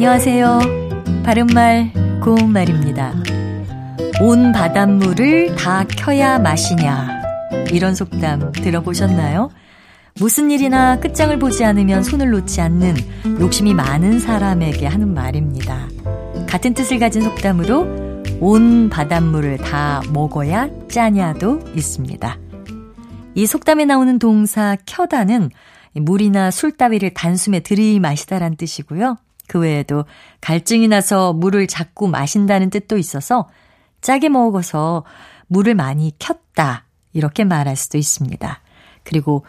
안녕하세요. 바른말, 고운말입니다. 온 바닷물을 다 켜야 마시냐. 이런 속담 들어보셨나요? 무슨 일이나 끝장을 보지 않으면 손을 놓지 않는 욕심이 많은 사람에게 하는 말입니다. 같은 뜻을 가진 속담으로 온 바닷물을 다 먹어야 짜냐도 있습니다. 이 속담에 나오는 동사 켜다는 물이나 술 따위를 단숨에 들이마시다란 뜻이고요. 그 외에도 갈증이 나서 물을 자꾸 마신다는 뜻도 있어서 짜게 먹어서 물을 많이 켰다. 이렇게 말할 수도 있습니다. 그리고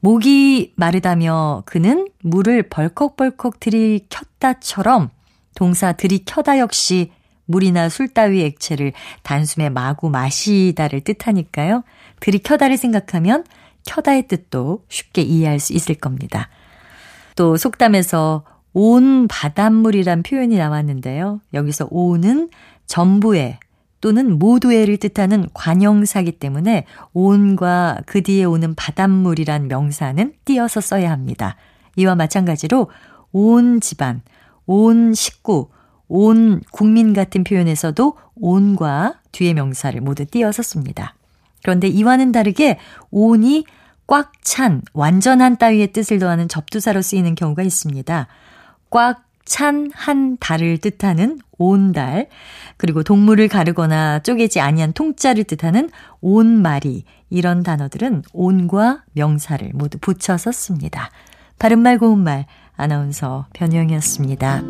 목이 마르다며 그는 물을 벌컥벌컥 들이켰다처럼 동사 들이켜다 역시 물이나 술 따위 액체를 단숨에 마구 마시다를 뜻하니까요. 들이켜다를 생각하면 켜다의 뜻도 쉽게 이해할 수 있을 겁니다. 또 속담에서 온 바닷물이란 표현이 나왔는데요. 여기서 온은 전부의 또는 모두의를 뜻하는 관형사기 때문에 온과 그 뒤에 오는 바닷물이란 명사는 띄어서 써야 합니다. 이와 마찬가지로 온 집안, 온 식구, 온 국민 같은 표현에서도 온과 뒤에 명사를 모두 띄어서 씁니다. 그런데 이와는 다르게 온이 꽉 찬, 완전한 따위의 뜻을 더하는 접두사로 쓰이는 경우가 있습니다. 꽉 찬 한 달을 뜻하는 온달, 그리고 동물을 가르거나 쪼개지 아니한 통짜를 뜻하는 온말이, 이런 단어들은 온과 명사를 모두 붙여서 씁니다. 바른말 고운말, 아나운서 변희영이었습니다.